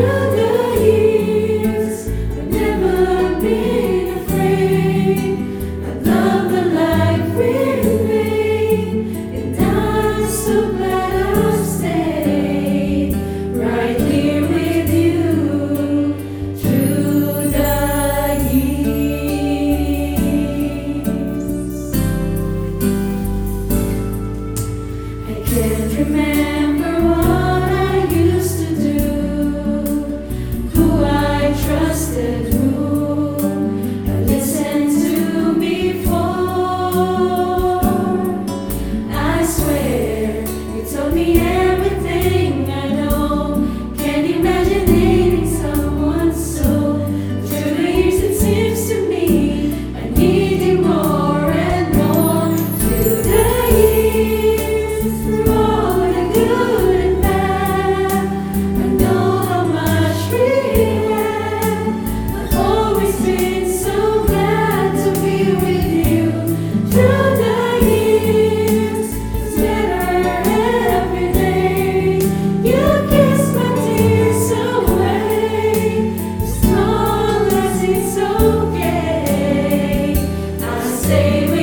you. blessed stay with